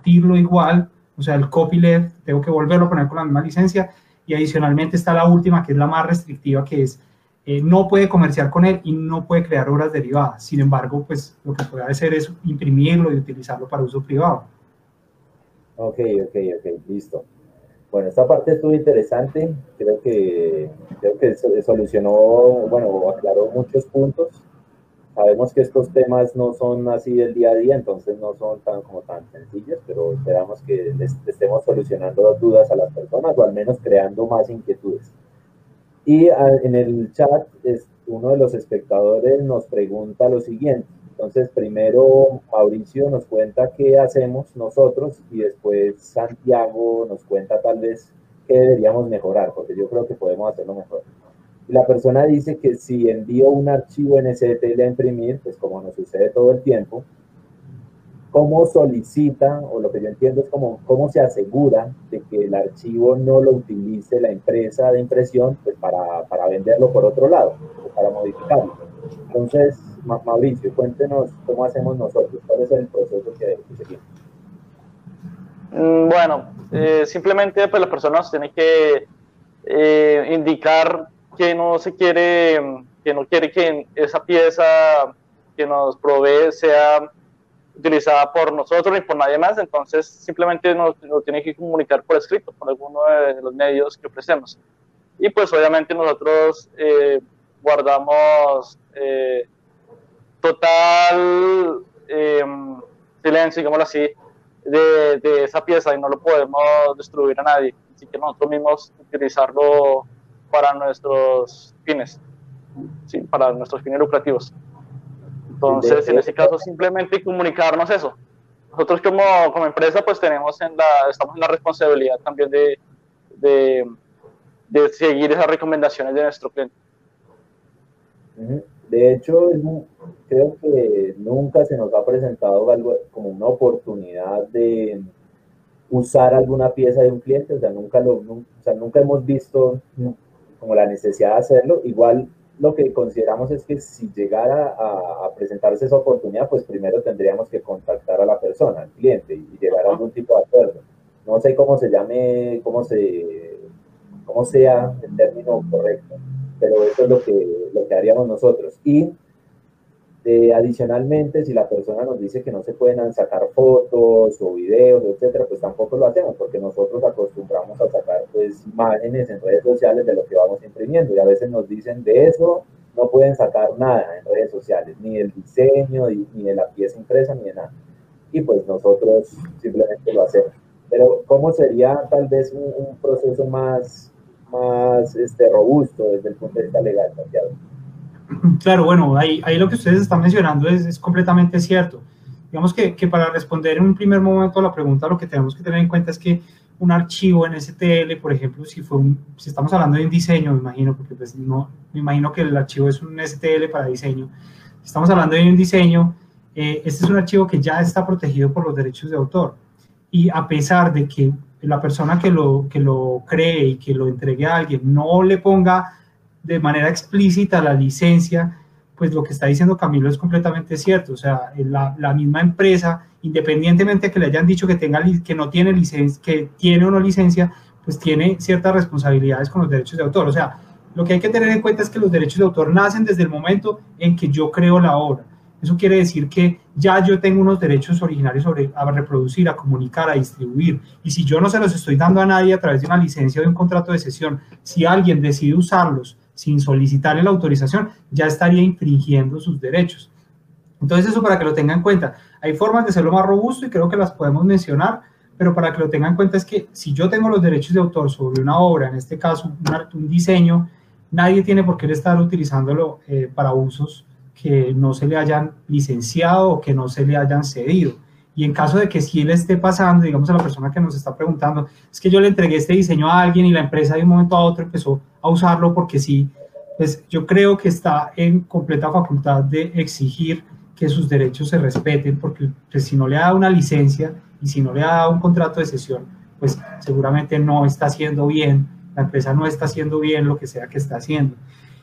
compartirlo igual, o sea, el copyleft, tengo que volverlo a poner con la misma licencia, y adicionalmente está la última, que es la más restrictiva, que es eh, no puede comerciar con él y no puede crear obras derivadas. Sin embargo, pues lo que puede hacer es imprimirlo y utilizarlo para uso privado. Ok, ok, ok, listo. Bueno, esta parte estuvo interesante, creo que, creo que solucionó, bueno, aclaró muchos puntos. Sabemos que estos temas no son así del día a día, entonces no son tan como tan sencillos, pero esperamos que les estemos solucionando dudas a las personas o al menos creando más inquietudes. Y en el chat uno de los espectadores nos pregunta lo siguiente. Entonces, primero Mauricio nos cuenta qué hacemos nosotros y después Santiago nos cuenta tal vez qué deberíamos mejorar, porque yo creo que podemos hacerlo mejor. La persona dice que si envío un archivo NSTL a imprimir, pues como nos sucede todo el tiempo, cómo solicita, o lo que yo entiendo es como, cómo se asegura de que el archivo no lo utilice la empresa de impresión pues para, para venderlo por otro lado, para modificarlo. Entonces, Mauricio, cuéntenos cómo hacemos nosotros, cuál es el proceso que, seguimos. Mm, bueno, eh, simplemente pues la persona tiene que eh, indicar que no se quiere, que no quiere que esa pieza que nos provee sea utilizada por nosotros ni por nadie más, entonces simplemente nos tiene que comunicar por escrito, por alguno de los medios que ofrecemos. Y pues obviamente nosotros eh, guardamos eh, total eh, silencio, digámoslo así, de, de, esa pieza y no lo podemos destruir a nadie. Así que nosotros mismos utilizarlo para nuestros fines, ¿sí? para nuestros fines lucrativos. Entonces, en ese caso, simplemente comunicarnos eso. Nosotros como, como empresa, pues tenemos en la, estamos en la responsabilidad también de, de, de seguir esas recomendaciones de nuestro cliente. De hecho, creo que nunca se nos ha presentado algo como una oportunidad de usar alguna pieza de un cliente, o sea, nunca, lo, o sea, nunca hemos visto como la necesidad de hacerlo. Igual lo que consideramos es que si llegara a, presentarse esa oportunidad, pues primero tendríamos que contactar a la persona, al cliente, y llegar a algún tipo de acuerdo. No sé cómo se llame, cómo, se, cómo sea el término correcto, pero eso es lo que, lo que haríamos nosotros. Y eh, adicionalmente, si la persona nos dice que no se pueden sacar fotos o videos, etcétera, pues tampoco lo hacemos, porque nosotros acostumbramos a sacar pues, imágenes en redes sociales de lo que vamos imprimiendo. Y a veces nos dicen de eso no pueden sacar nada en redes sociales, ni el diseño, ni de la pieza impresa, ni de nada. Y pues nosotros simplemente lo hacemos. Pero, ¿cómo sería tal vez un, proceso más, más este, robusto desde el punto de vista legal, Santiago? Claro, bueno, ahí, ahí lo que ustedes están mencionando es, es completamente cierto. Digamos que, que, para responder en un primer momento a la pregunta, lo que tenemos que tener en cuenta es que un archivo en STL, por ejemplo, si, estamos hablando de un diseño, me imagino, porque pues no, me imagino que el archivo es un STL para diseño. Estamos hablando de un diseño, eh, este es un archivo que ya está protegido por los derechos de autor. Y a pesar de que la persona que lo, que lo cree y que lo entregue a alguien no le ponga de manera explícita la licencia, pues lo que está diciendo Camilo es completamente cierto. O sea, la, la misma empresa, independientemente de que le hayan dicho que, tenga, que no tiene licencia, que tiene o no licencia, pues tiene ciertas responsabilidades con los derechos de autor. O sea, lo que hay que tener en cuenta es que los derechos de autor nacen desde el momento en que yo creo la obra. Eso quiere decir que ya yo tengo unos derechos originarios sobre a reproducir, a comunicar, a distribuir. Y si yo no se los estoy dando a nadie a través de una licencia o de un contrato de sesión, si alguien decide usarlos sin solicitarle la autorización, ya estaría infringiendo sus derechos. Entonces eso para que lo tengan en cuenta. Hay formas de hacerlo más robusto y creo que las podemos mencionar, pero para que lo tengan en cuenta es que si yo tengo los derechos de autor sobre una obra, en este caso un, diseño, nadie tiene por qué estar utilizándolo eh, para usos que no se le hayan licenciado o que no se le hayan cedido. Y en caso de que sí le esté pasando, digamos a la persona que nos está preguntando, es que yo le entregué este diseño a alguien y la empresa de un momento a otro empezó a usarlo porque sí, pues yo creo que está en completa facultad de exigir que sus derechos se respeten, porque pues, si no le da una licencia y si no le da un contrato de sesión, pues seguramente no está haciendo bien, la empresa no está haciendo bien lo que sea que está haciendo.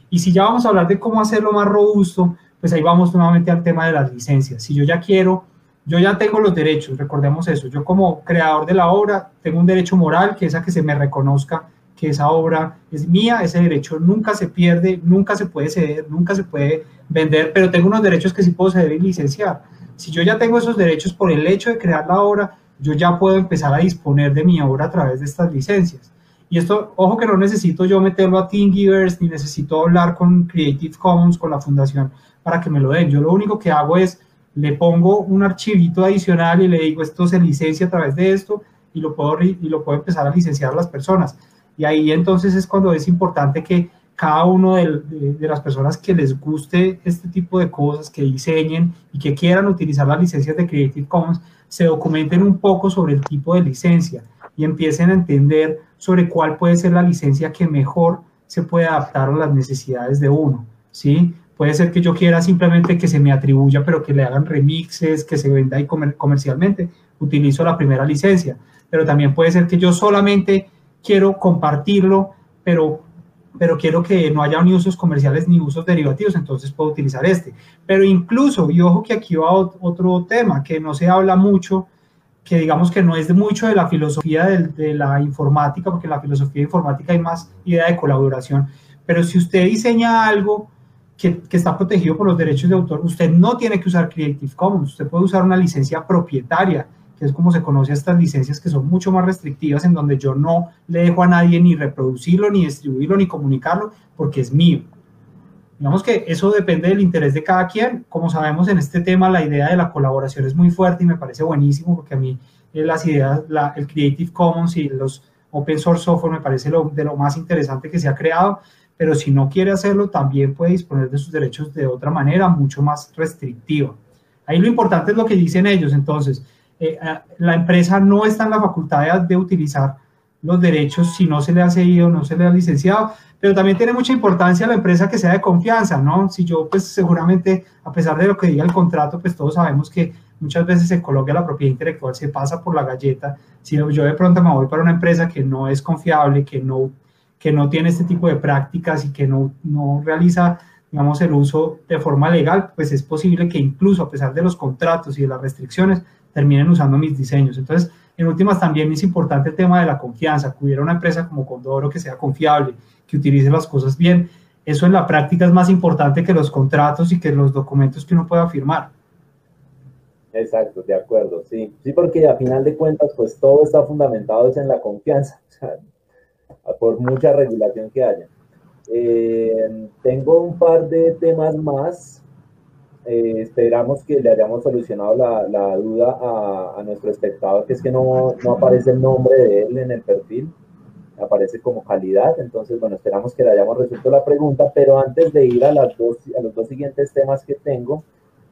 Y si ya vamos a hablar de cómo hacerlo más robusto, pues ahí vamos nuevamente al tema de las licencias. Si yo ya quiero yo ya tengo los derechos, recordemos eso. Yo como creador de la obra tengo un derecho moral que es a que se me reconozca que esa obra es mía, ese derecho nunca se pierde, nunca se puede ceder, nunca se puede vender, pero tengo unos derechos que sí puedo ceder y licenciar. Si yo ya tengo esos derechos por el hecho de crear la obra, yo ya puedo empezar a disponer de mi obra a través de estas licencias. Y esto, ojo que no necesito yo meterlo a Thingiverse, ni necesito hablar con Creative Commons, con la fundación, para que me lo den. Yo lo único que hago es, le pongo un archivito adicional y le digo, esto se licencia a través de esto, y lo puedo, y lo puedo empezar a licenciar a las personas. Y ahí entonces es cuando es importante que cada uno de, las personas que les guste este tipo de cosas, que diseñen y que quieran utilizar las licencias de Creative Commons, se documenten un poco sobre el tipo de licencia y empiecen a entender sobre cuál puede ser la licencia que mejor se puede adaptar a las necesidades de uno, ¿sí? Puede ser que yo quiera simplemente que se me atribuya, pero que le hagan remixes, que se venda ahí comercialmente, utilizo la primera licencia, pero también puede ser que yo solamente quiero compartirlo, pero, pero quiero que no haya ni usos comerciales ni usos derivativos, entonces puedo utilizar este. Pero incluso, y ojo que aquí va otro tema que no se habla mucho, que digamos que no es de mucho de la filosofía de, de la informática, porque en la filosofía informática hay más idea de colaboración, pero si usted diseña algo que, que, está protegido por los derechos de autor, usted no tiene que usar Creative Commons, usted puede usar una licencia propietaria que es como se conoce a estas licencias que son mucho más restrictivas, en donde yo no le dejo a nadie ni reproducirlo, ni distribuirlo, ni comunicarlo, porque es mío. Digamos que eso depende del interés de cada quien. Como sabemos en este tema, la idea de la colaboración es muy fuerte y me parece buenísimo, porque a mí eh, las ideas, la, el Creative Commons y los open source software me parece lo, de lo más interesante que se ha creado, pero si no quiere hacerlo, también puede disponer de sus derechos de otra manera, mucho más restrictiva. Ahí lo importante es lo que dicen ellos, entonces, eh, la empresa no está en la facultad de, utilizar los derechos si no se le ha cedido, no se le ha licenciado, pero también tiene mucha importancia la empresa que sea de confianza, ¿no? Si yo, pues seguramente, a pesar de lo que diga el contrato, pues todos sabemos que muchas veces en Colombia la propiedad intelectual se pasa por la galleta. Si yo de pronto me voy para una empresa que no es confiable, que no, que no tiene este tipo de prácticas y que no, no realiza, digamos, el uso de forma legal, pues es posible que incluso a pesar de los contratos y de las restricciones, terminen usando mis diseños. Entonces, en últimas también es importante el tema de la confianza, que hubiera una empresa como Condoro que sea confiable, que utilice las cosas bien. Eso en la práctica es más importante que los contratos y que los documentos que uno pueda firmar. Exacto, de acuerdo, sí. Sí, porque a final de cuentas, pues todo está fundamentado en la confianza, por mucha regulación que haya. Eh, tengo un par de temas más eh, esperamos que le hayamos solucionado la, la duda a, a, nuestro espectador, que es que no, no, aparece el nombre de él en el perfil, aparece como calidad. Entonces, bueno, esperamos que le hayamos resuelto la pregunta, pero antes de ir a, las dos, a los dos siguientes temas que tengo,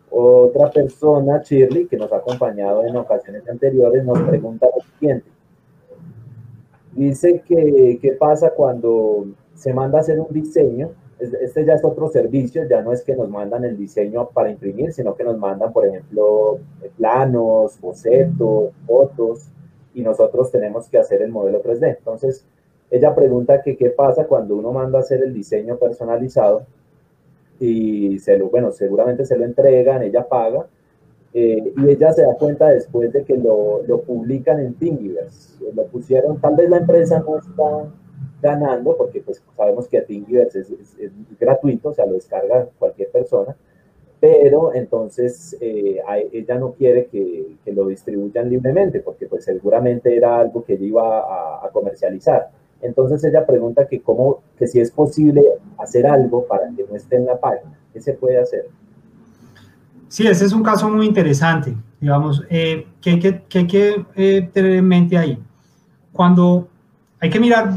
otra persona, Shirley, que nos ha acompañado en ocasiones anteriores, nos pregunta lo siguiente. Dice que qué pasa cuando se manda a hacer un diseño este ya es otro servicio, ya no es que nos mandan el diseño para imprimir, sino que nos mandan, por ejemplo, planos, bocetos, fotos, y nosotros tenemos que hacer el modelo 3D. Entonces, ella pregunta que qué pasa cuando uno manda a hacer el diseño personalizado y se lo, bueno, seguramente se lo entregan, ella paga, eh, y ella se da cuenta después de que lo, lo publican en Thingiverse. Lo pusieron, tal vez la empresa no está ganando, porque pues sabemos que Thingiverse es, es, gratuito, o sea, lo descarga cualquier persona, pero entonces eh, ella no quiere que, que, lo distribuyan libremente, porque pues seguramente era algo que ella iba a, a, comercializar. Entonces ella pregunta que cómo, que si es posible hacer algo para que no esté en la página, ¿qué se puede hacer? Sí, ese es un caso muy interesante, digamos, eh, que hay que, que, que eh, tener en mente ahí. Cuando hay que mirar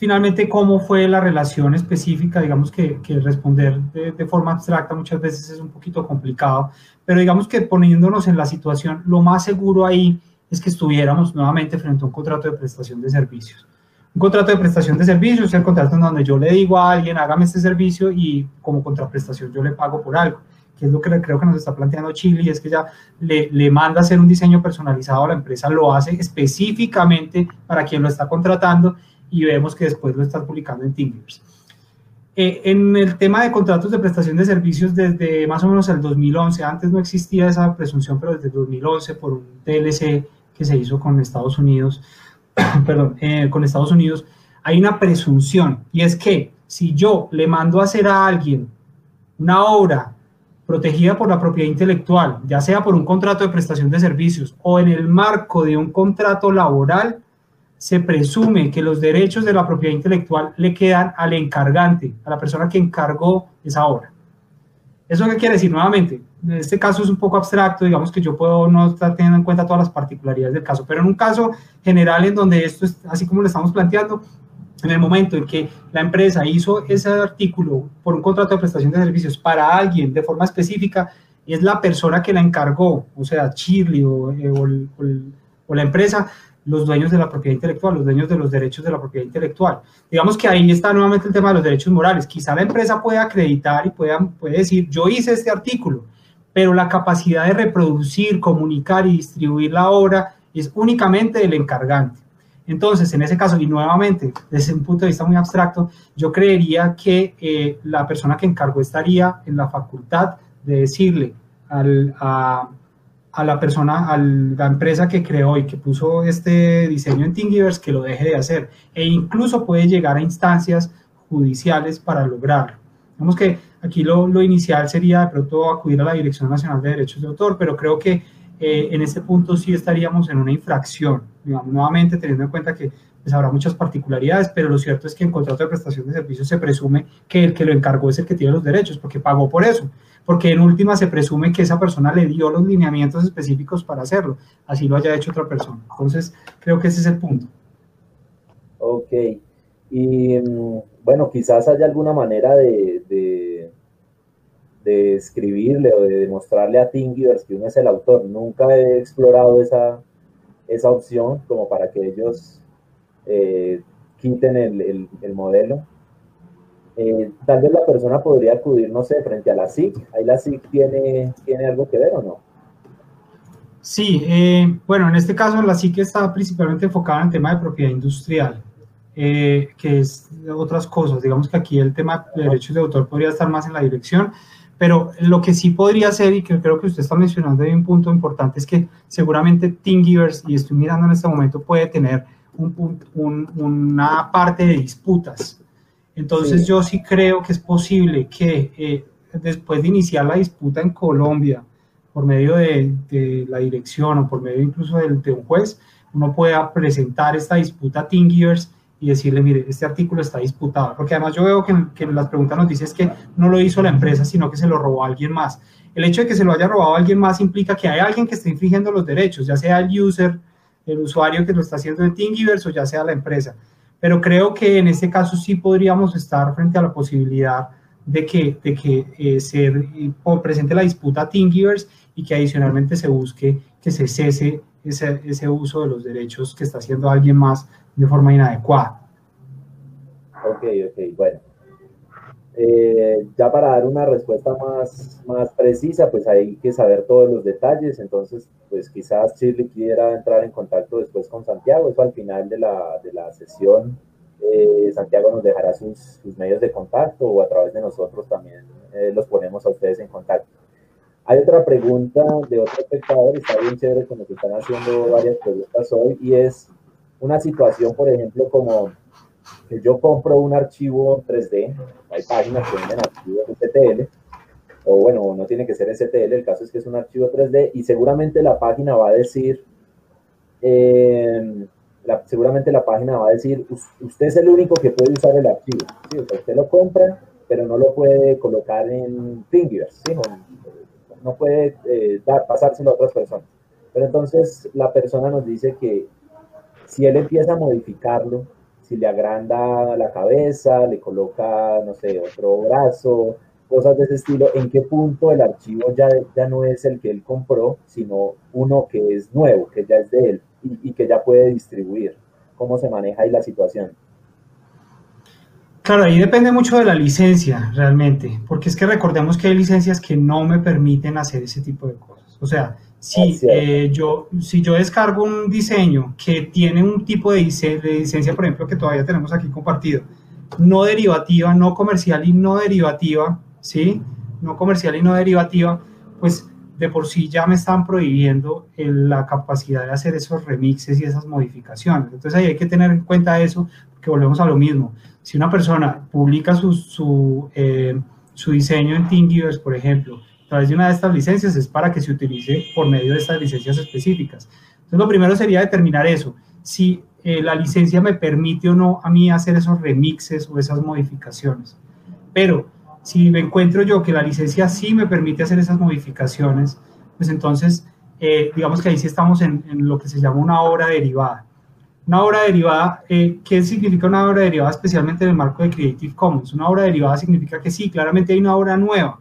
finalmente cómo fue la relación específica, digamos que, que responder de, forma abstracta muchas veces es un poquito complicado, pero digamos que poniéndonos en la situación, lo más seguro ahí es que estuviéramos nuevamente frente a un contrato de prestación de servicios. Un contrato de prestación de servicios es el contrato en donde yo le digo a alguien, hágame este servicio y como contraprestación yo le pago por algo, que es lo que creo que nos está planteando Chile, y es que ya le, le manda hacer un diseño personalizado a la empresa, lo hace específicamente para quien lo está contratando y vemos que después lo están publicando en Thingiverse. eh, en el tema de contratos de prestación de servicios desde más o menos el 2011, antes no existía esa presunción, pero desde el 2011 por un TLC que se hizo con Estados Unidos, perdón, eh, con Estados Unidos, hay una presunción y es que si yo le mando a hacer a alguien una obra protegida por la propiedad intelectual, ya sea por un contrato de prestación de servicios o en el marco de un contrato laboral, se presume que los derechos de la propiedad intelectual le quedan al encargante, a la persona que encargó esa obra. ¿Eso qué quiere decir? Nuevamente, en este caso es un poco abstracto, digamos que yo puedo no estar teniendo en cuenta todas las particularidades del caso, pero en un caso general en donde esto es así como lo estamos planteando, en el momento en que la empresa hizo ese artículo por un contrato de prestación de servicios para alguien de forma específica, es la persona que la encargó, o sea, Chirly o, eh, o la empresa, los dueños de la propiedad intelectual, los dueños de los derechos de la propiedad intelectual. Digamos que ahí está nuevamente el tema de los derechos morales. Quizá la empresa puede acreditar y pueda, puede decir, yo hice este artículo, pero la capacidad de reproducir, comunicar y distribuir la obra es únicamente del encargante. Entonces, en ese caso, y nuevamente, desde un punto de vista muy abstracto, yo creería que eh, la persona que encargó estaría en la facultad de decirle al, a, a la persona, a la empresa que creó y que puso este diseño en Thingiverse que lo deje de hacer e incluso puede llegar a instancias judiciales para lograrlo. Vemos que aquí lo, lo, inicial sería de pronto acudir a la Dirección Nacional de Derechos de Autor, pero creo que eh, en este punto sí estaríamos en una infracción, nuevamente teniendo en cuenta que pues, habrá muchas particularidades, pero lo cierto es que en contrato de prestación de servicios se presume que el que lo encargó es el que tiene los derechos, porque pagó por eso porque en última se presume que esa persona le dio los lineamientos específicos para hacerlo, así lo haya hecho otra persona. Entonces, creo que ese es el punto. Ok. Y mm, bueno, quizás haya alguna manera de, de, escribirle o de demostrarle a Thingiverse que uno es el autor. Nunca he explorado esa, esa opción como para que ellos eh, quiten el, el modelo eh, tal vez la persona podría acudir, no sé, frente a la SIC. ¿Ahí la SIC tiene, tiene algo que ver o no? Sí, eh, bueno, en este caso la SIC está principalmente enfocada en el tema de propiedad industrial, eh, que es otras cosas. Digamos que aquí el tema de derechos de autor podría estar más en la dirección, pero lo que sí podría ser, y que creo que usted está mencionando hay un punto importante, es que seguramente Thingiverse, y estoy mirando en este momento, puede tener un, un, una parte de disputas entonces yo sí creo que es posible que eh, después de iniciar la disputa en Colombia, por medio de, la dirección o por medio incluso de, de, un juez, uno pueda presentar esta disputa a Thingiverse y decirle, mire, este artículo está disputado. Porque además yo veo que, que las preguntas nos dicen que no lo hizo la empresa, sino que se lo robó a alguien más. El hecho de que se lo haya robado a alguien más implica que hay alguien que está infringiendo los derechos, ya sea el user, el usuario que lo está haciendo en Thingiverse o ya sea la empresa pero creo que en este caso sí podríamos estar frente a la posibilidad de que, de que eh, se presente la disputa a Thingiverse y que adicionalmente se busque que se cese ese, ese uso de los derechos que está haciendo alguien más de forma inadecuada. Ok, ok, bueno. Eh, ya para dar una respuesta más, más precisa, pues hay que saber todos los detalles, entonces pues quizás Shirley quiera entrar en contacto después con Santiago, eso al final de la, de la sesión, eh, Santiago nos dejará sus, sus, medios de contacto o a través de nosotros también eh, los ponemos a ustedes en contacto. Hay otra pregunta de otro espectador, está bien chévere que están haciendo varias preguntas hoy, y es una situación, por ejemplo, como que yo compro un archivo 3D, hay páginas que venden archivos STL, o bueno, no tiene que ser STL, el caso es que es un archivo 3D y seguramente la página va a decir, eh, seguramente la página va a decir, usted es el único que puede usar el archivo, ¿sí? usted lo compra, pero no lo puede colocar en Thingiverse, ¿sí? no, puede eh, dar, pasárselo a otras personas. Pero entonces la persona nos dice que si él empieza a modificarlo, si le agranda la cabeza, le coloca, no sé, otro brazo, cosas de ese estilo, en qué punto el archivo ya, ya no es el que él compró, sino uno que es nuevo, que ya es de él y, que ya puede distribuir. ¿Cómo se maneja ahí la situación? Claro, ahí depende mucho de la licencia realmente, porque es que recordemos que hay licencias que no me permiten hacer ese tipo de cosas. O sea, si, eh, yo, si yo descargo un diseño que tiene un tipo de, licencia, por ejemplo, que todavía tenemos aquí compartido, no derivativa, no comercial y no derivativa, ¿sí? No comercial y no derivativa, pues de por sí ya me están prohibiendo la capacidad de hacer esos remixes y esas modificaciones. Entonces ahí hay que tener en cuenta eso, que volvemos a lo mismo. Si una persona publica su, su, eh, su diseño en Thingiverse, por ejemplo, través de una de estas licencias, es para que se utilice por medio de estas licencias específicas. Entonces lo primero sería determinar eso, si eh, la licencia me permite o no a mí hacer esos remixes o esas modificaciones. Pero si me encuentro yo que la licencia sí me permite hacer esas modificaciones, pues entonces, eh, digamos que ahí sí estamos en, lo que se llama una obra derivada. Una obra derivada, eh, ¿qué significa una obra derivada especialmente en el marco de Creative Commons? Una obra derivada significa que sí, claramente hay una obra nueva.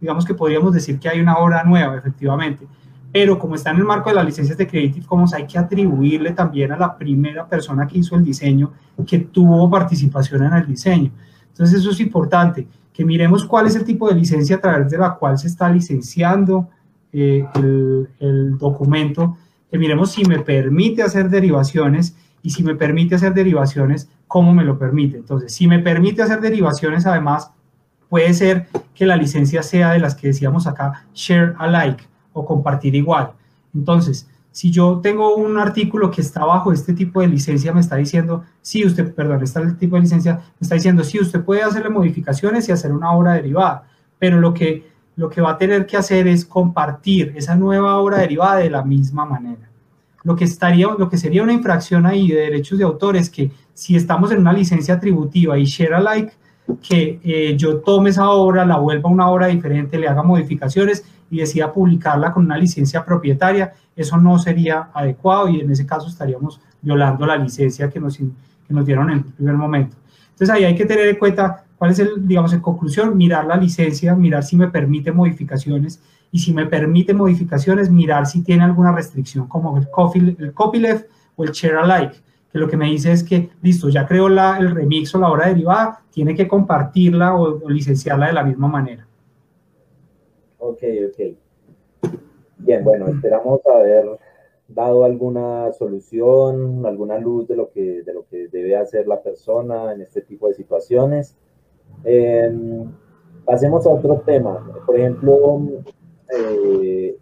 Digamos que podríamos decir que hay una obra nueva, efectivamente. Pero como está en el marco de las licencias de Creative Commons, hay que atribuirle también a la primera persona que hizo el diseño que tuvo participación en el diseño. Entonces eso es importante que miremos cuál es el tipo de licencia a través de la cual se está licenciando eh, el, documento, que miremos si me permite hacer derivaciones y si me permite hacer derivaciones, cómo me lo permite. Entonces, si me permite hacer derivaciones, además, puede ser que la licencia sea de las que decíamos acá, share alike o compartir igual. Entonces, si yo tengo un artículo que está bajo este tipo de licencia, me está diciendo, sí, usted, perdón, está tipo de licencia, me está diciendo, sí, usted puede hacerle modificaciones y hacer una obra derivada, pero lo que, lo que va a tener que hacer es compartir esa nueva obra derivada de la misma manera. Lo que, estaría, lo que sería una infracción ahí de derechos de autor es que si estamos en una licencia atributiva y share alike, que eh, yo tome esa obra, la vuelva una obra diferente, le haga modificaciones y decida publicarla con una licencia propietaria, eso no sería adecuado y en ese caso estaríamos violando la licencia que nos, que nos dieron en el primer momento. Entonces ahí hay que tener en cuenta cuál es el, digamos, en conclusión, mirar la licencia, mirar si me permite modificaciones y si me permite modificaciones, mirar si tiene alguna restricción como el, el copyleft o el share alike que lo que me dice es que, listo, ya creó la, el remix o la obra derivada, tiene que compartirla o, licenciarla de la misma manera. Ok, ok. Bien, bueno, esperamos haber dado alguna solución, alguna luz de lo que, de lo que debe hacer la persona en este tipo de situaciones. Em, pasemos a otro tema. Por ejemplo, eh,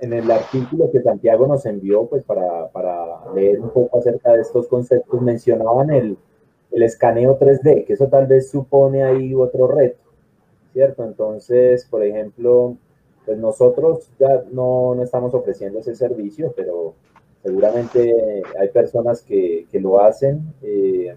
en el artículo que Santiago nos envió, pues para, para leer un poco acerca de estos conceptos, mencionaban el, el escaneo 3D, que eso tal vez supone ahí otro reto, ¿cierto? Entonces, por ejemplo, pues nosotros ya no, no estamos ofreciendo ese servicio, pero seguramente hay personas que, que lo hacen. Eh,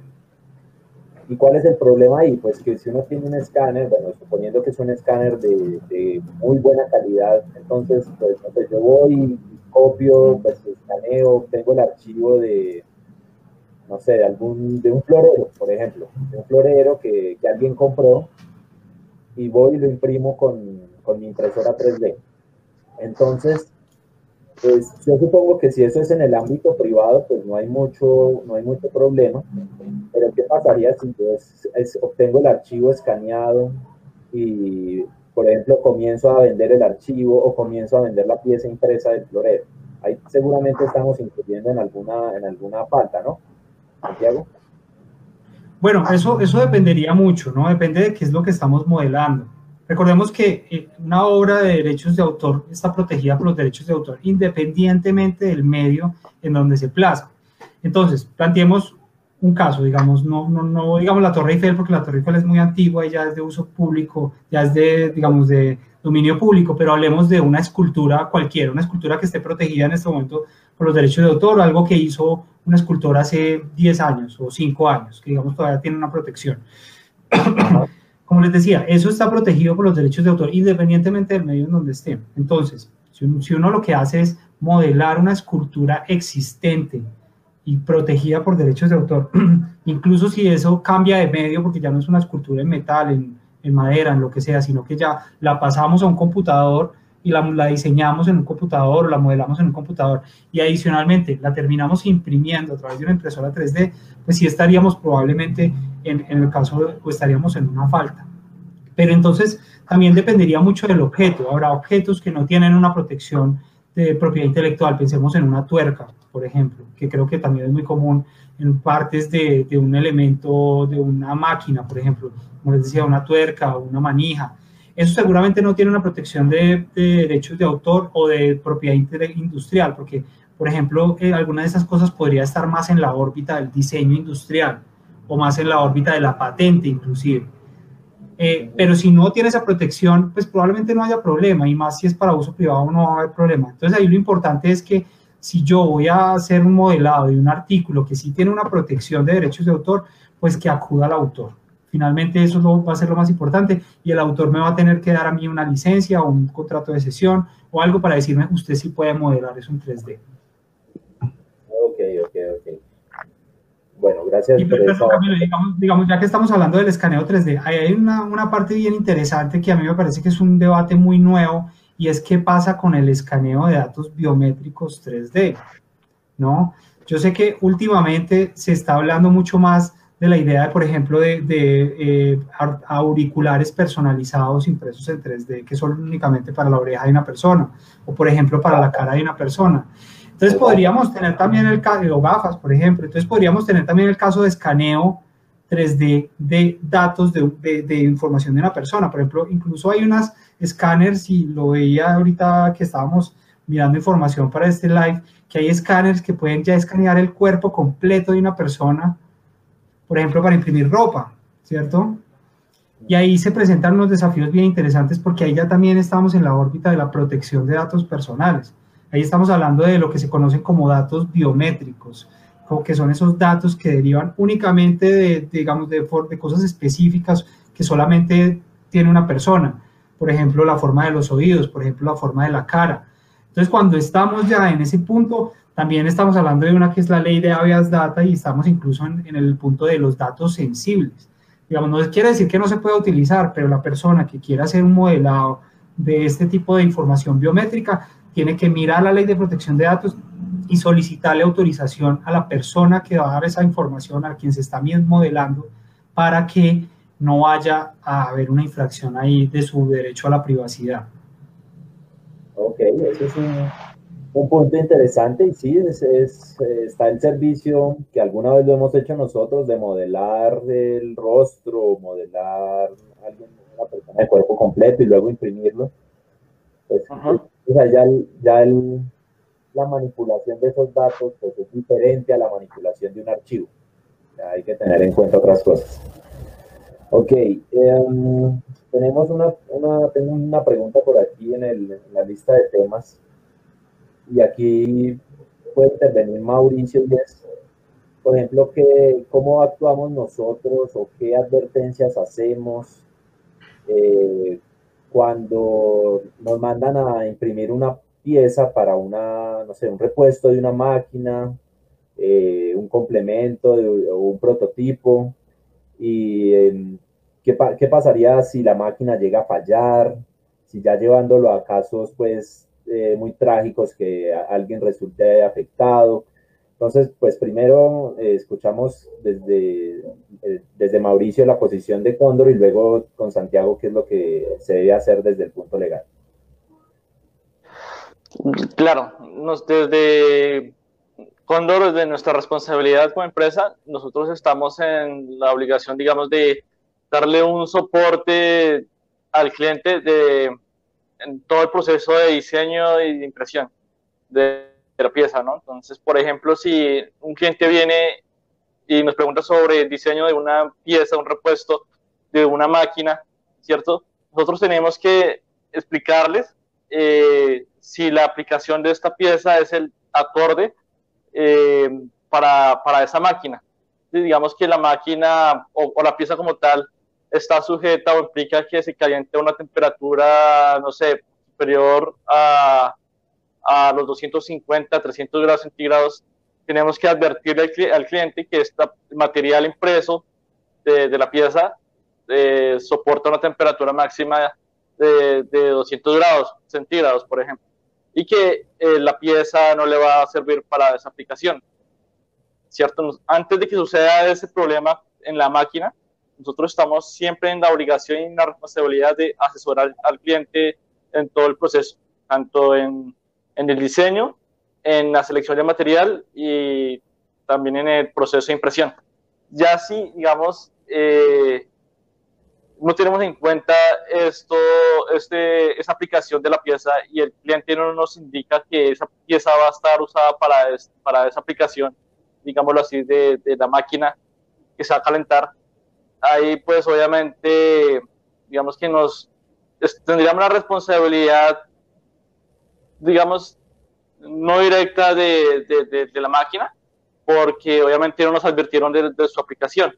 ¿Y cuál es el problema ahí? Pues que si uno tiene un escáner, bueno, suponiendo que es un escáner de, muy buena calidad, entonces, pues, yo voy, copio, pues escaneo, tengo el archivo de, no sé, de algún, de un florero, por ejemplo, de un florero que, que alguien compró y voy y lo imprimo con, con mi impresora 3D. Entonces, pues yo supongo que si eso es en el ámbito privado, pues no hay mucho, no hay mucho problema. Pero ¿qué pasaría si yo obtengo el archivo escaneado y, por ejemplo, comienzo a vender el archivo o comienzo a vender la pieza impresa del florero? Ahí seguramente estamos incurriendo en alguna, en alguna falta, ¿no? Santiago. Bueno, eso, eso dependería mucho, ¿no? Depende de qué es lo que estamos modelando. Recordemos que eh, una obra de derechos de autor está protegida por los derechos de autor independientemente del medio en donde se plaza. Entonces, planteemos un caso, digamos, no, no, no digamos la Torre Eiffel, porque la Torre Eiffel es muy antigua y ya es de uso público, ya es de, digamos, de dominio público, pero hablemos de una escultura cualquiera, una escultura que esté protegida en este momento por los derechos de autor, algo que hizo una escultora hace 10 años o 5 años, que digamos todavía tiene una protección. Como les decía, eso está protegido por los derechos de autor independientemente del medio en donde esté. Entonces, si uno, lo que hace es modelar una escultura existente y protegida por derechos de autor, incluso si eso cambia de medio, porque ya no es una escultura en metal, en, madera, en lo que sea, sino que ya la pasamos a un computador y la, la, diseñamos en un computador la modelamos en un computador y adicionalmente la terminamos imprimiendo a través de una impresora 3D, pues sí estaríamos probablemente en, el caso, o estaríamos en una falta. Pero entonces también dependería mucho del objeto. Habrá objetos que no tienen una protección de propiedad intelectual, pensemos en una tuerca. por ejemplo, que creo que también es muy común en partes de, de un elemento, de una máquina, por ejemplo, como les decía, una tuerca o una manija. Eso seguramente no tiene una protección de, de derechos de autor o de propiedad industrial, porque, por ejemplo, eh, alguna de esas cosas podría estar más en la órbita del diseño industrial o más en la órbita de la patente inclusive. Eh, pero si no tiene esa protección, pues probablemente no haya problema, y más si es para uso privado no va a haber problema. Entonces ahí lo importante es que si yo voy a hacer un modelado de un artículo que sí tiene una protección de derechos de autor, pues que acuda al autor. Finalmente eso va a ser lo más importante y el autor me va a tener que dar a mí una licencia o un contrato de sesión o algo para decirme usted sí puede modelar eso en 3D. Ok, ok. Bueno, gracias por eso. digamos, ya que estamos hablando del escaneo 3D, hay una, una, parte bien interesante que a mí me parece que es un debate muy nuevo y es qué pasa con el escaneo de datos biométricos 3D, ¿no? Yo sé que últimamente se está hablando mucho más de la idea, por ejemplo, de, de eh, auriculares personalizados impresos en 3D que son únicamente para la oreja de una persona o, por ejemplo, para la cara de una persona. Entonces podríamos tener también el caso, de gafas, por ejemplo, entonces podríamos tener también el caso de escaneo 3D de datos de, de, información de una persona. Por ejemplo, incluso hay unas escáneres, y lo veía ahorita que estábamos mirando información para este live, que hay escáneres que pueden ya escanear el cuerpo completo de una persona, por ejemplo, para imprimir ropa, ¿cierto? Y ahí se presentan unos desafíos bien interesantes porque ahí ya también estamos en la órbita de la protección de datos personales. Ahí estamos hablando de lo que se conocen como datos biométricos, como que son esos datos que derivan únicamente de, digamos, de, de cosas específicas que solamente tiene una persona. Por ejemplo, la forma de los oídos, por ejemplo, la forma de la cara. Entonces, cuando estamos ya en ese punto, también estamos hablando de una que es la ley de habeas data y estamos incluso en, en, el punto de los datos sensibles. Digamos, no quiere decir que no se pueda utilizar, pero la persona que quiera hacer un modelado de este tipo de información biométrica tiene que mirar la ley de protección de datos y solicitarle autorización a la persona que va a dar esa información, a quien se está modelando, para que no vaya a haber una infracción ahí de su derecho a la privacidad. Ok, ese es un, punto interesante y sí, es, está el servicio que alguna vez lo hemos hecho nosotros de modelar el rostro, modelar a una persona de cuerpo completo y luego imprimirlo. Pues, o sea, ya, ya la manipulación de esos datos pues, es diferente a la manipulación de un archivo. Ya hay que tener en cuenta otras cosas. Ok, em, tenemos una, una, tengo una pregunta por aquí en, el, en, la lista de temas. Y aquí puede intervenir Mauricio y es, por ejemplo, que, cómo actuamos nosotros o qué advertencias hacemos eh, cuando nos mandan a imprimir una pieza para una, no sé, un repuesto de una máquina, eh, un complemento o un prototipo, y ¿qué, ¿qué, pasaría si la máquina llega a fallar, si ya llevándolo a casos pues eh, muy trágicos que alguien resulte afectado, entonces, pues primero eh, escuchamos desde, eh, desde Mauricio la posición de Cóndor y luego con Santiago qué es lo que se debe hacer desde el punto legal. Claro, nos, desde Cóndor, desde nuestra responsabilidad como empresa, nosotros estamos en la obligación, digamos, de darle un soporte al cliente de, en todo el proceso de diseño y de impresión. Pieza, ¿no? Entonces, por ejemplo, si un cliente viene y nos pregunta sobre el diseño de una pieza, un repuesto de una máquina, ¿cierto? Nosotros tenemos que explicarles eh, si la aplicación de esta pieza es el acorde eh, para, para, esa máquina. digamos que la máquina o, o, la pieza como tal está sujeta o implica que se caliente a una temperatura, no sé, superior a a los 250, 300 grados centígrados, tenemos que advertirle al, cliente que este material impreso de, la pieza eh, soporta una temperatura máxima de, 200 grados centígrados, por ejemplo, y que eh, la pieza no le va a servir para esa aplicación. ¿Cierto? Antes de que suceda ese problema en la máquina, nosotros estamos siempre en la obligación y en la responsabilidad de asesorar al cliente en todo el proceso, tanto en en el diseño en la selección de material y también en el proceso de impresión. Ya si, digamos, eh, no tenemos en cuenta esto, este, esa aplicación de la pieza y el cliente no nos indica que esa pieza va a estar usada para, para esa aplicación, digámoslo así, de, de, la máquina que se va a calentar, ahí pues obviamente, digamos que nos tendríamos la responsabilidad, digamos, no directa de, de, de la máquina, porque obviamente no nos advirtieron de su aplicación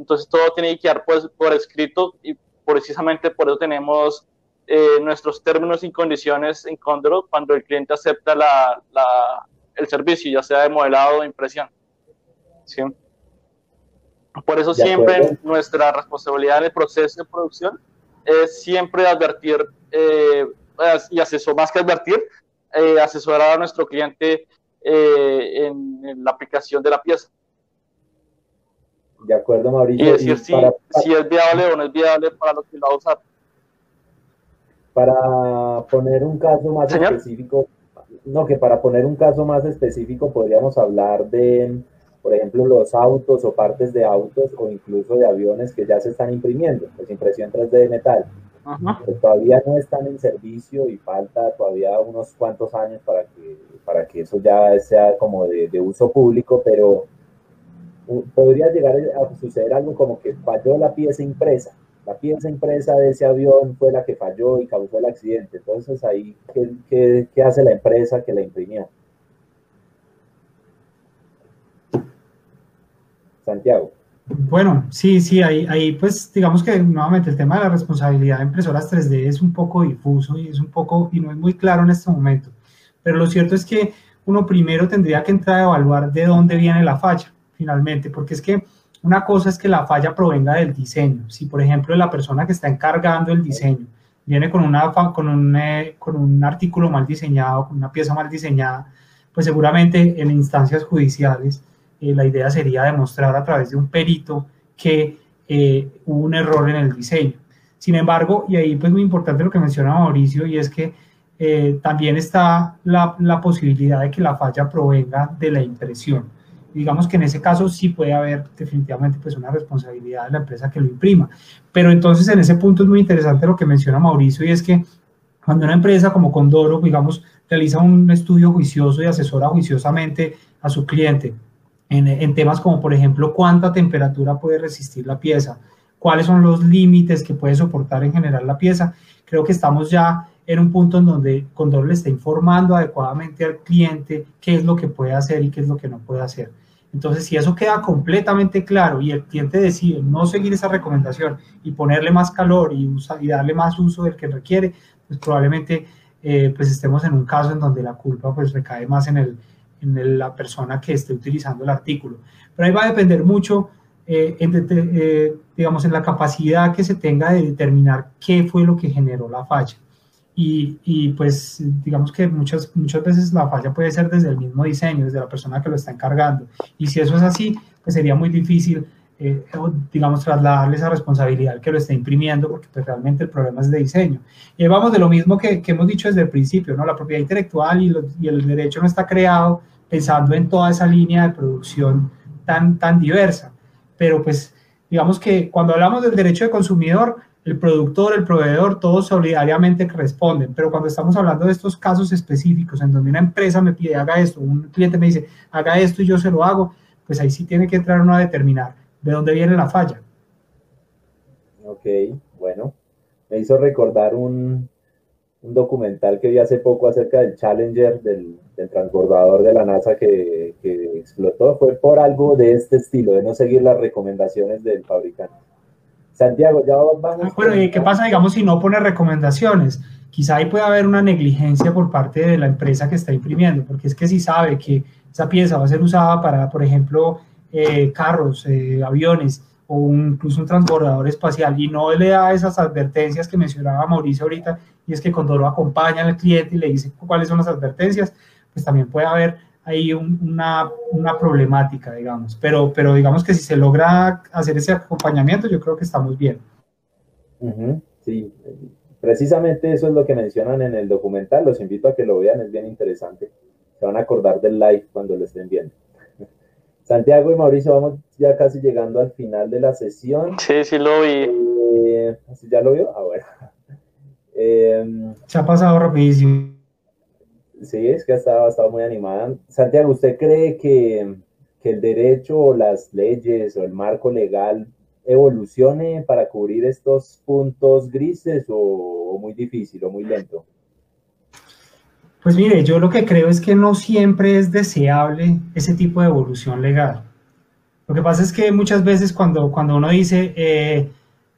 entonces todo tiene que quedar pues, por escrito y precisamente por eso tenemos eh, nuestros términos y condiciones en Condor cuando el cliente acepta la, la, el servicio, ya sea de modelado o impresión. ¿Sí? Por eso siempre nuestra responsabilidad en el proceso de producción es siempre advertir eh, y asesor, más que advertir, eh, asesorar a nuestro cliente en la aplicación de la pieza. De acuerdo, Mauricio. Y decir si, si, es viable o no es viable para lo que lo va a usar. Para poner un caso más específico, no, que para poner un caso más específico podríamos hablar de, por ejemplo, los autos o partes de autos o incluso de aviones que ya se están imprimiendo, pues impresión 3D de metal. Todavía no están en servicio y falta todavía unos cuantos años para que, para que eso ya sea como de, de uso público, pero podría llegar a suceder algo como que falló la pieza impresa. La pieza impresa de ese avión fue la que falló y causó el accidente. Entonces ahí, ¿qué, qué, hace la empresa que la imprimió? Santiago. Bueno, sí, sí, ahí, ahí pues digamos que nuevamente el tema de la responsabilidad de impresoras 3D es un poco difuso y es un poco, y no es muy claro en este momento. Pero lo cierto es que uno primero tendría que entrar a evaluar de dónde viene la falla finalmente, porque es que una cosa es que la falla provenga del diseño. Si, por ejemplo, la persona que está encargando el diseño viene con, una, con, un, eh, con un artículo mal diseñado, con una pieza mal diseñada, pues seguramente en instancias judiciales eh, la idea sería demostrar a través de un perito que eh, hubo un error en el diseño. Sin embargo, y ahí pues muy importante lo que menciona Mauricio, y es que también está la, la posibilidad de que la falla provenga de la impresión digamos que en ese caso sí puede haber definitivamente pues una responsabilidad de la empresa que lo imprima. Pero entonces en ese punto es muy interesante lo que menciona Mauricio y es que cuando una empresa como Condoro, digamos, realiza un estudio juicioso y asesora juiciosamente a su cliente en, temas como por ejemplo cuánta temperatura puede resistir la pieza, cuáles son los límites que puede soportar en general la pieza, creo que estamos ya en un punto en donde Condor le está informando adecuadamente al cliente qué es lo que puede hacer y qué es lo que no puede hacer. Entonces, si eso queda completamente claro y el cliente decide no seguir esa recomendación y ponerle más calor y, y darle más uso del que requiere, pues probablemente eh, pues estemos en un caso en donde la culpa pues recae más en, el, en la persona que esté utilizando el artículo. Pero ahí va a depender mucho, eh, en, eh, digamos, en la capacidad que se tenga de determinar qué fue lo que generó la falla. Y, pues digamos que muchas, muchas veces la falla puede ser desde el mismo diseño, desde la persona que lo está encargando. Y si eso es así, pues sería muy difícil, eh, digamos, trasladarle esa responsabilidad que lo está imprimiendo, porque pues realmente el problema es de diseño. Y vamos de lo mismo que, que hemos dicho desde el principio, ¿no? La propiedad intelectual y, y, el derecho no está creado pensando en toda esa línea de producción tan, tan diversa. Pero pues digamos que cuando hablamos del derecho de consumidor, el productor, el proveedor, todos solidariamente responden. Pero cuando estamos hablando de estos casos específicos, en donde una empresa me pide haga esto, un cliente me dice haga esto y yo se lo hago, pues ahí sí tiene que entrar uno a determinar de dónde viene la falla. Ok, bueno. Me hizo recordar un, un documental que vi hace poco acerca del Challenger, del, del transbordador de la NASA que, que explotó. Fue por algo de este estilo, de no seguir las recomendaciones del fabricante. Santiago, ya vamos. Bueno, ¿y qué pasa, digamos, si no pone recomendaciones? Quizá ahí puede haber una negligencia por parte de la empresa que está imprimiendo, porque es que si sabe que esa pieza va a ser usada para, por ejemplo, eh, carros, eh, aviones o incluso un transbordador espacial y no le da esas advertencias que mencionaba Mauricio ahorita, y es que cuando lo acompaña al cliente y le dice cuáles son las advertencias, pues también puede haber hay una, una, problemática, digamos. Pero, pero digamos que si se logra hacer ese acompañamiento, yo creo que estamos bien. sí, precisamente eso es lo que mencionan en el documental. Los invito a que lo vean, es bien interesante. se van a acordar del live cuando lo estén viendo. Santiago y Mauricio, vamos ya casi llegando al final de la sesión. Sí, sí lo vi. Eh, ¿Ya lo vio? Ah, bueno. Em, se ha pasado rapidísimo. Sí, es que ha estado, ha estado muy animada. Santiago, ¿usted cree que, que el derecho o las leyes o el marco legal evolucione para cubrir estos puntos grises o, muy difícil o muy lento? Pues mire, yo lo que creo es que no siempre es deseable ese tipo de evolución legal. Lo que pasa es que muchas veces cuando, cuando uno dice eh,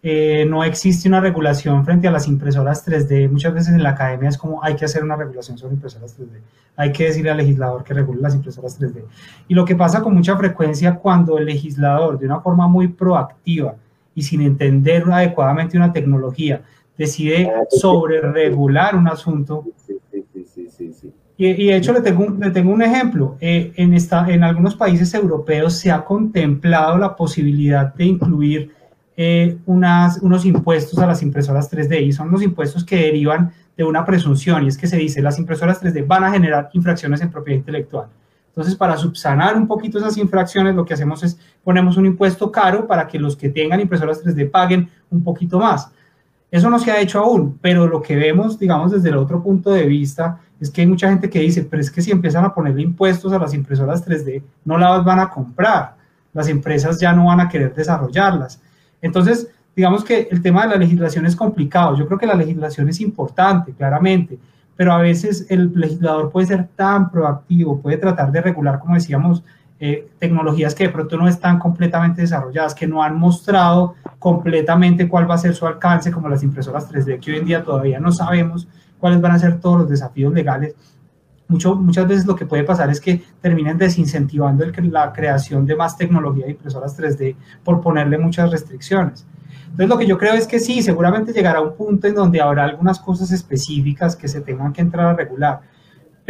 eh, no existe una regulación frente a las impresoras 3D, muchas veces en la academia es como hay que hacer una regulación sobre impresoras 3D, hay que decirle al legislador que regule las impresoras 3D. Y lo que pasa con mucha frecuencia cuando el legislador de una forma muy proactiva y sin entender adecuadamente una tecnología decide ah, sobre regular un asunto. Y, de hecho le tengo un, le tengo un ejemplo. Eh, en, esta, en algunos países europeos se ha contemplado la posibilidad de incluir eh, unos impuestos a las impresoras 3D y son los impuestos que derivan de una presunción y es que se dice las impresoras 3D van a generar infracciones en propiedad intelectual. Entonces, para subsanar un poquito esas infracciones, lo que hacemos es ponemos un impuesto caro para que los que tengan impresoras 3D paguen un poquito más. Eso no se ha hecho aún, pero lo que vemos, digamos, desde el otro punto de vista, es que hay mucha gente que dice, pero es que si empiezan a ponerle impuestos a las impresoras 3D, no las van a comprar. Las empresas ya no van a querer desarrollarlas. Entonces, digamos que el tema de la legislación es complicado. Yo creo que la legislación es importante, claramente, pero a veces el legislador puede ser tan proactivo, puede tratar de regular, como decíamos, eh, tecnologías que de pronto no están completamente desarrolladas, que no han mostrado completamente cuál va a ser su alcance, como las impresoras 3D, que hoy en día todavía no sabemos cuáles van a ser todos los desafíos legales. Mucho, muchas veces lo que puede pasar es que terminen desincentivando el, la creación de más tecnología de impresoras 3D por ponerle muchas restricciones. Entonces lo que yo creo es que sí, seguramente llegará un punto en donde habrá algunas cosas específicas que se tengan que entrar a regular,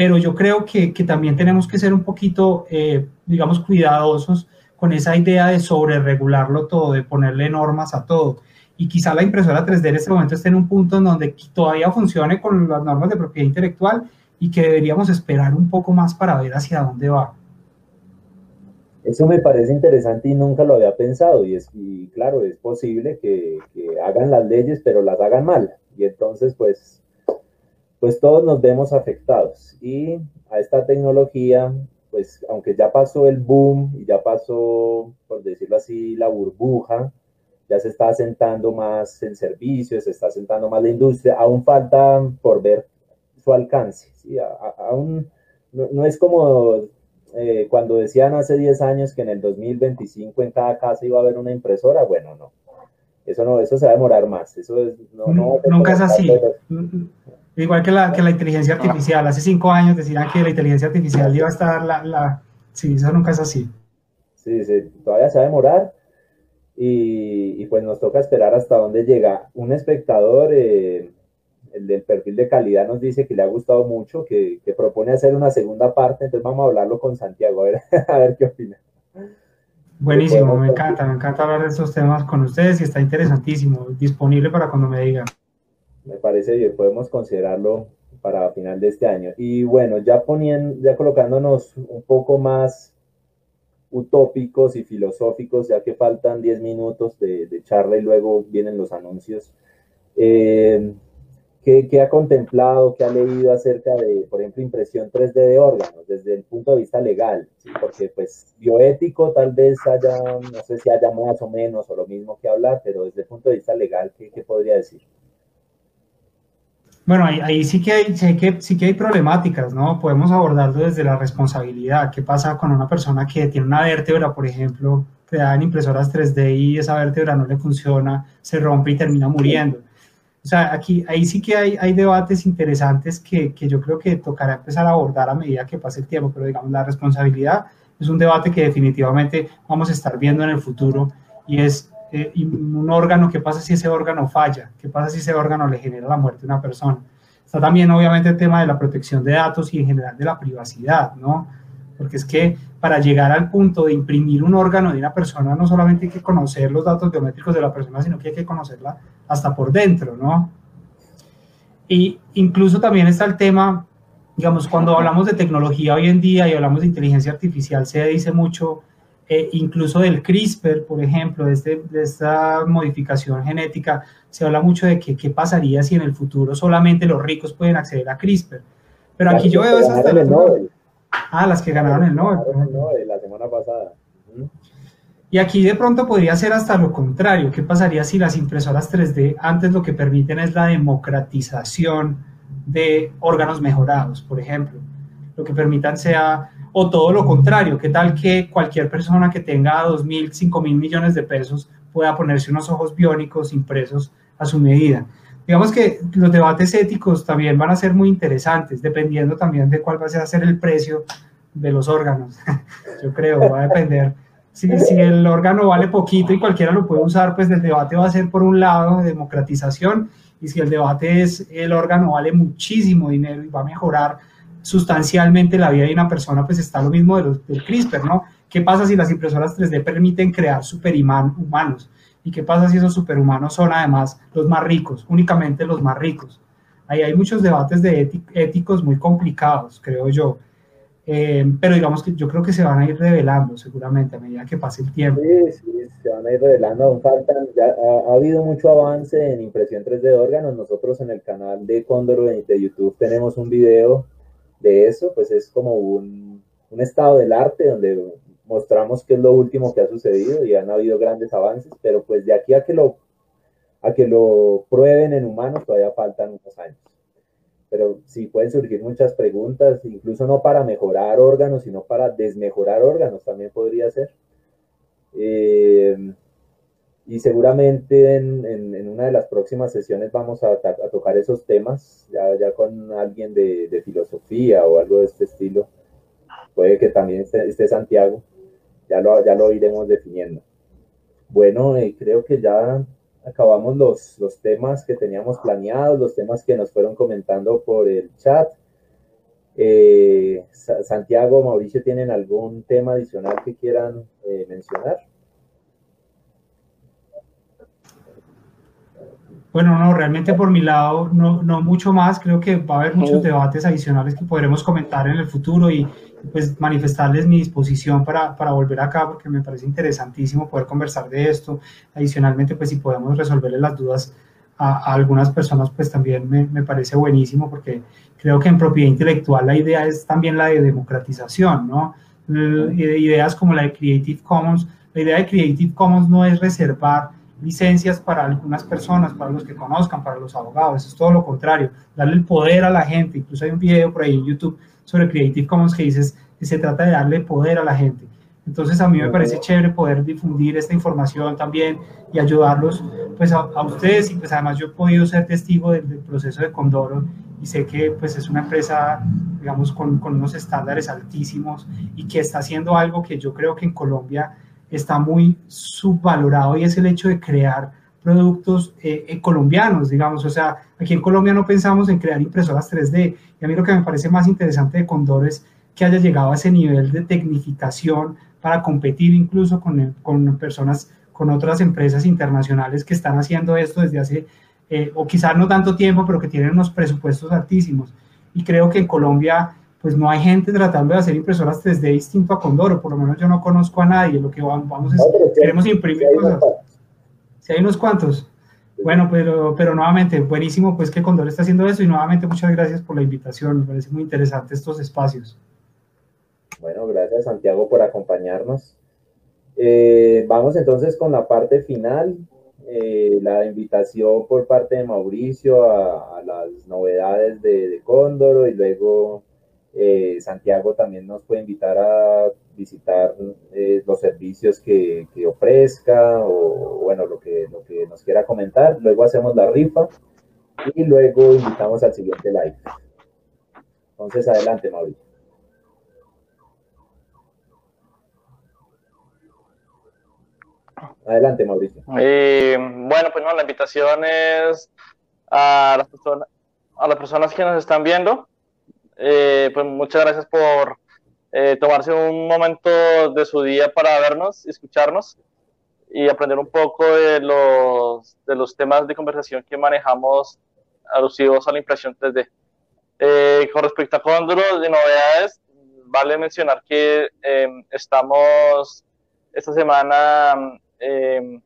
pero yo creo que, que también tenemos que ser un poquito, eh, digamos, cuidadosos con esa idea de sobre regularlo todo, de ponerle normas a todo. Y quizá la impresora 3D en este momento esté en un punto en donde todavía funcione con las normas de propiedad intelectual y que deberíamos esperar un poco más para ver hacia dónde va. Eso me parece interesante y nunca lo había pensado. Y, es, y claro, es posible que, que, hagan las leyes, pero las hagan mal. Y entonces, pues, pues todos nos vemos afectados. Y a esta tecnología, pues, aunque ya pasó el boom y ya pasó, por decirlo así, la burbuja, ya se está asentando más en servicios, se está asentando más la industria, aún falta por ver su alcance. ¿sí? aún no, no es como eh, cuando decían hace 10 años que en el 2025 en cada casa iba a haber una impresora, bueno, no. Eso no, eso se va a demorar más. Eso Nunca es así. Igual que la, que la inteligencia artificial. Hace cinco años decían que la inteligencia artificial iba a estar la, la... Sí, eso nunca es así. Sí, sí, todavía se va a demorar. Y, y pues nos toca esperar hasta dónde llega. Un espectador eh, el del perfil de calidad nos dice que le ha gustado mucho, que, propone hacer una segunda parte, entonces vamos a hablarlo con Santiago, a ver, a ver qué opina. Buenísimo, me encanta, me encanta hablar de estos temas con ustedes y está interesantísimo, disponible para cuando me digan. Me parece bien, podemos considerarlo para final de este año. Y bueno, ya poniendo, ya colocándonos un poco más utópicos y filosóficos, ya que faltan 10 minutos de, de charla y luego vienen los anuncios. Eh, ¿Qué, ha contemplado, qué ha leído acerca de, por ejemplo, impresión 3D de órganos desde el punto de vista legal? Porque, pues, bioético tal vez haya, no sé si haya más o menos o lo mismo que hablar, pero desde el punto de vista legal, ¿qué, podría decir? Bueno, ahí, sí, que hay, sí, que, sí que hay problemáticas, ¿no? Podemos abordarlo desde la responsabilidad. ¿Qué pasa con una persona que tiene una vértebra, por ejemplo, creada en impresoras 3D y esa vértebra no le funciona, se rompe y termina muriendo? O sea, aquí, ahí sí que hay, hay debates interesantes que, que, yo creo que tocará empezar a abordar a medida que pase el tiempo, pero digamos, la responsabilidad es un debate que definitivamente vamos a estar viendo en el futuro y es eh, un órgano, ¿qué pasa si ese órgano falla? ¿Qué pasa si ese órgano le genera la muerte a una persona? Está también obviamente el tema de la protección de datos y en general de la privacidad, ¿no? Porque es que para llegar al punto de imprimir un órgano de una persona, no solamente hay que conocer los datos biométricos de la persona, sino que hay que conocerla hasta por dentro, ¿no? Y incluso también está el tema digamos, cuando hablamos de tecnología hoy en día y hablamos de inteligencia artificial, se dice mucho, eh, incluso del CRISPR, por ejemplo, de, este, de, esta modificación genética, se habla mucho de que qué pasaría si en el futuro solamente los ricos pueden acceder a CRISPR. Pero aquí yo veo esas... Ah, las que ganaron el Nobel. El Nobel la semana pasada. Y aquí de pronto podría ser hasta lo contrario. ¿Qué pasaría si las impresoras 3D antes lo que permiten es la democratización de órganos mejorados, por ejemplo? Lo que permitan sea, o todo lo contrario, ¿qué tal que cualquier persona que tenga 2 mil, 5 mil millones de pesos pueda ponerse unos ojos biónicos impresos a su medida? Digamos que los debates éticos también van a ser muy interesantes, dependiendo también de cuál va a ser el precio de los órganos. Yo creo, va a depender si, si, el órgano vale poquito y cualquiera lo puede usar, pues el debate va a ser por un lado de democratización y si el debate es el órgano vale muchísimo dinero y va a mejorar sustancialmente la vida de una persona, pues está lo mismo de los, del CRISPR, ¿no? ¿Qué pasa si las impresoras 3D permiten crear superhumanos? ¿Y qué pasa si esos superhumanos son además los más ricos, únicamente los más ricos? Ahí hay muchos debates de éticos muy complicados, creo yo. Eh, pero digamos que yo creo que se van a ir revelando seguramente a medida que pase el tiempo. Sí, sí, se van a ir revelando, faltan, ya ha, habido mucho avance en impresión 3D de órganos. Nosotros en el canal de Cóndor de YouTube tenemos un video de eso, pues es como un, un estado del arte donde mostramos qué es lo último que ha sucedido y han habido grandes avances, pero pues de aquí a que lo, a que lo prueben en humanos todavía faltan unos años pero sí pueden surgir muchas preguntas, incluso no para mejorar órganos, sino para desmejorar órganos, también podría ser. Eh, y seguramente en, en, una de las próximas sesiones vamos a, tocar esos temas, ya, ya con alguien de, de, filosofía o algo de este estilo. Puede que también esté, esté Santiago, ya lo, ya lo iremos definiendo. Bueno, eh, creo que ya acabamos los, los temas que teníamos planeados, los temas que nos fueron comentando por el chat. Eh, Santiago, Mauricio, ¿tienen algún tema adicional que quieran eh, mencionar? Bueno, no, realmente por mi lado no, no mucho más. Creo que va a haber muchos debates adicionales que podremos comentar en el futuro y pues manifestarles mi disposición para, para volver acá porque me parece interesantísimo poder conversar de esto. Adicionalmente, pues si podemos resolverle las dudas a, algunas personas, pues también me, me, parece buenísimo porque creo que en propiedad intelectual la idea es también la de democratización, ¿no? Ideas como la de Creative Commons. La idea de Creative Commons no es reservar licencias para algunas personas, para los que conozcan, para los abogados, es todo lo contrario, darle el poder a la gente, incluso hay un video por ahí en YouTube sobre Creative Commons que dices que se trata de darle poder a la gente. Entonces a mí me parece chévere poder difundir esta información también y ayudarlos pues a, ustedes. Y pues además yo he podido ser testigo del, proceso de Condoro y sé que pues es una empresa digamos con, con, unos estándares altísimos y que está haciendo algo que yo creo que en Colombia está muy subvalorado y es el hecho de crear productos eh, eh, colombianos, digamos, o sea, aquí en Colombia no pensamos en crear impresoras 3D y a mí lo que me parece más interesante de Condor es que haya llegado a ese nivel de tecnificación para competir incluso con, con personas, con otras empresas internacionales que están haciendo esto desde hace, eh, o quizás no tanto tiempo, pero que tienen unos presupuestos altísimos. Y creo que en Colombia pues no hay gente tratando de hacer impresoras 3D distinto a Condor, por lo menos yo no conozco a nadie, lo que vamos, es, queremos imprimir cosas. Si hay unos cuantos. Bueno, pero, pero nuevamente, buenísimo pues que Condor está haciendo eso y nuevamente muchas gracias por la invitación, me parece muy interesante estos espacios. Bueno, gracias Santiago por acompañarnos. Eh, vamos entonces con la parte final, eh, la invitación por parte de Mauricio a, las novedades de, de y luego eh, Santiago también nos puede invitar a visitar eh, los servicios que, que, ofrezca o, bueno, lo que, lo que nos quiera comentar. Luego hacemos la rifa y luego invitamos al siguiente live. Entonces, adelante, Mauricio. Adelante, Mauricio. Eh, bueno, pues no, la invitación es a las, personas, a las personas que nos están viendo eh, pues muchas gracias por eh, tomarse un momento de su día para vernos, escucharnos y aprender un poco de los, de los temas de conversación que manejamos alusivos a la impresión 3D. Eh, con respecto a Cóndor de novedades, vale mencionar que em, estamos esta semana em,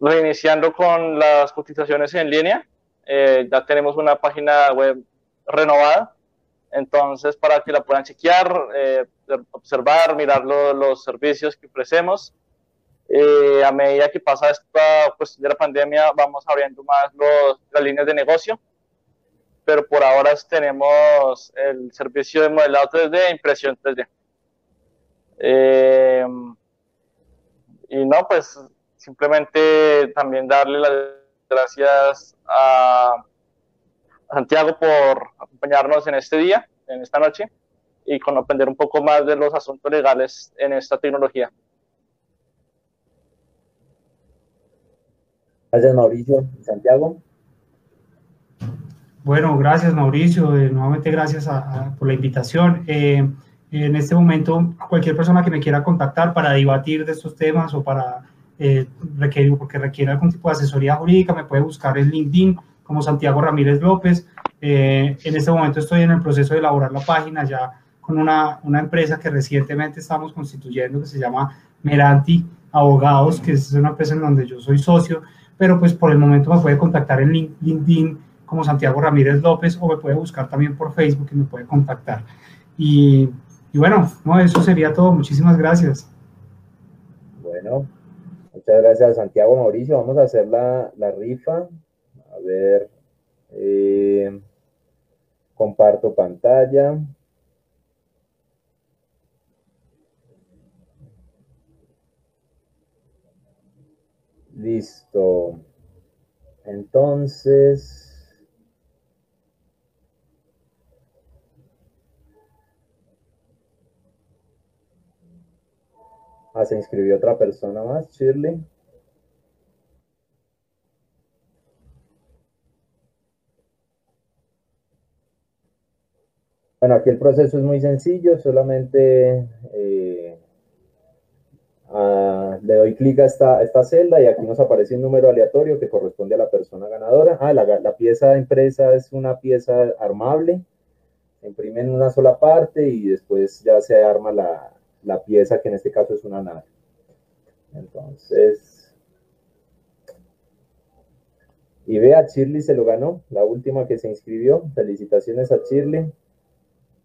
reiniciando con las cotizaciones en línea. Eh, ya tenemos una página web renovada, entonces para que la puedan chequear, eh, observar, mirar los servicios que ofrecemos. Eh, a medida que pasa esta cuestión de la pandemia, vamos abriendo más los, las líneas de negocio, pero por ahora tenemos el servicio de modelado 3D e impresión 3D. y no, pues simplemente también darle las gracias a Santiago por acompañarnos en este día, en esta noche, y con aprender un poco más de los asuntos legales en esta tecnología. Gracias Mauricio. Santiago. Bueno, gracias Mauricio, eh, nuevamente gracias por la invitación. Eh, en este momento, cualquier persona que me quiera contactar para debatir de estos temas o para eh, requiere, porque requiere algún tipo de asesoría jurídica, me puede buscar en LinkedIn como Santiago Ramírez López. Eh, en este momento estoy en el proceso de elaborar la página ya con una, una empresa que recientemente estamos constituyendo que se llama Meranti Abogados, que es una empresa en donde yo soy socio, pero pues por el momento me puede contactar en LinkedIn como Santiago Ramírez López o me puede buscar también por Facebook y me puede contactar. Y, bueno, no, eso sería todo. Muchísimas gracias. Bueno, Muchas gracias, Santiago Mauricio. Vamos a hacer la, rifa. A ver. Eh, comparto pantalla. Listo. Entonces... Ah, se inscribió otra persona más, Shirley. Aquí el proceso es muy sencillo, solamente eh, ah, le doy clic a esta, celda y aquí nos aparece un número aleatorio que corresponde a la persona ganadora. Ah, la, la pieza impresa es una pieza armable, se imprime en una sola parte y después ya se arma la, la pieza que en este caso es una nave. Entonces, y vea, Shirley se lo ganó, la última que se inscribió. Felicitaciones a Shirley.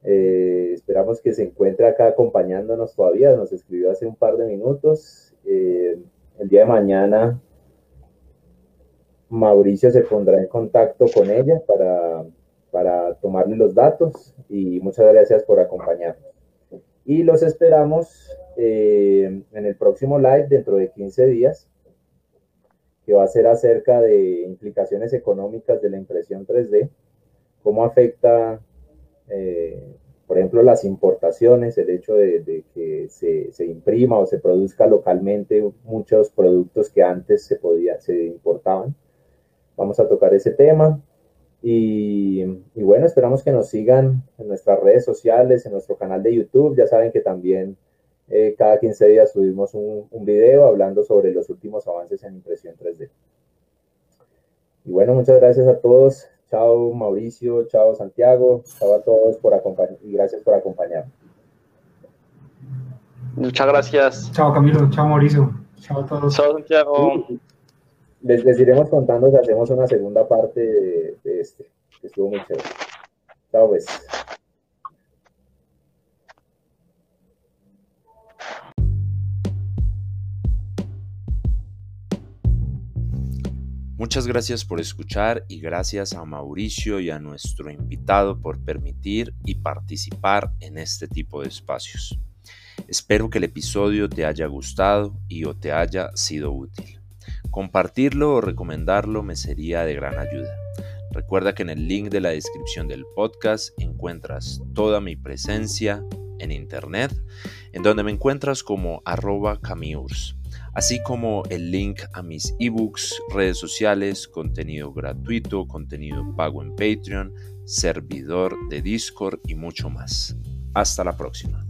Eh, esperamos que se encuentre acá acompañándonos todavía. Nos escribió hace un par de minutos. Eh, el día de mañana Mauricio se pondrá en contacto con ella para, para tomarle los datos y muchas gracias por acompañarnos y los esperamos eh, en el próximo live dentro de 15 días, que va a ser acerca de implicaciones económicas de la impresión 3D, cómo afecta, eh, por ejemplo, las importaciones, el hecho de, que se, se, imprima o se produzca localmente muchos productos que antes se, podía, se importaban. Vamos a tocar ese tema. Y, bueno, esperamos que nos sigan en nuestras redes sociales, en nuestro canal de YouTube. Ya saben que también eh, cada 15 días subimos un, un, video hablando sobre los últimos avances en impresión 3D. Y bueno, muchas gracias a todos. Chao Mauricio, chao Santiago, chao a todos por acompañar y gracias por acompañarnos. Muchas gracias. Chao Camilo, chao Mauricio, chao a todos. Chao Santiago les, iremos contando si hacemos una segunda parte de, este, que estuvo muy chévere. Chao, pues. Muchas gracias por escuchar y gracias a Mauricio y a nuestro invitado por permitir y participar en este tipo de espacios. Espero que el episodio te haya gustado y o te haya sido útil. Compartirlo o recomendarlo me sería de gran ayuda. Recuerda que en el link de la descripción del podcast encuentras toda mi presencia en internet, en donde me encuentras como arroba camiurs, así como el link a mis ebooks, redes sociales, contenido gratuito, contenido pago en Patreon, servidor de Discord y mucho más. Hasta la próxima.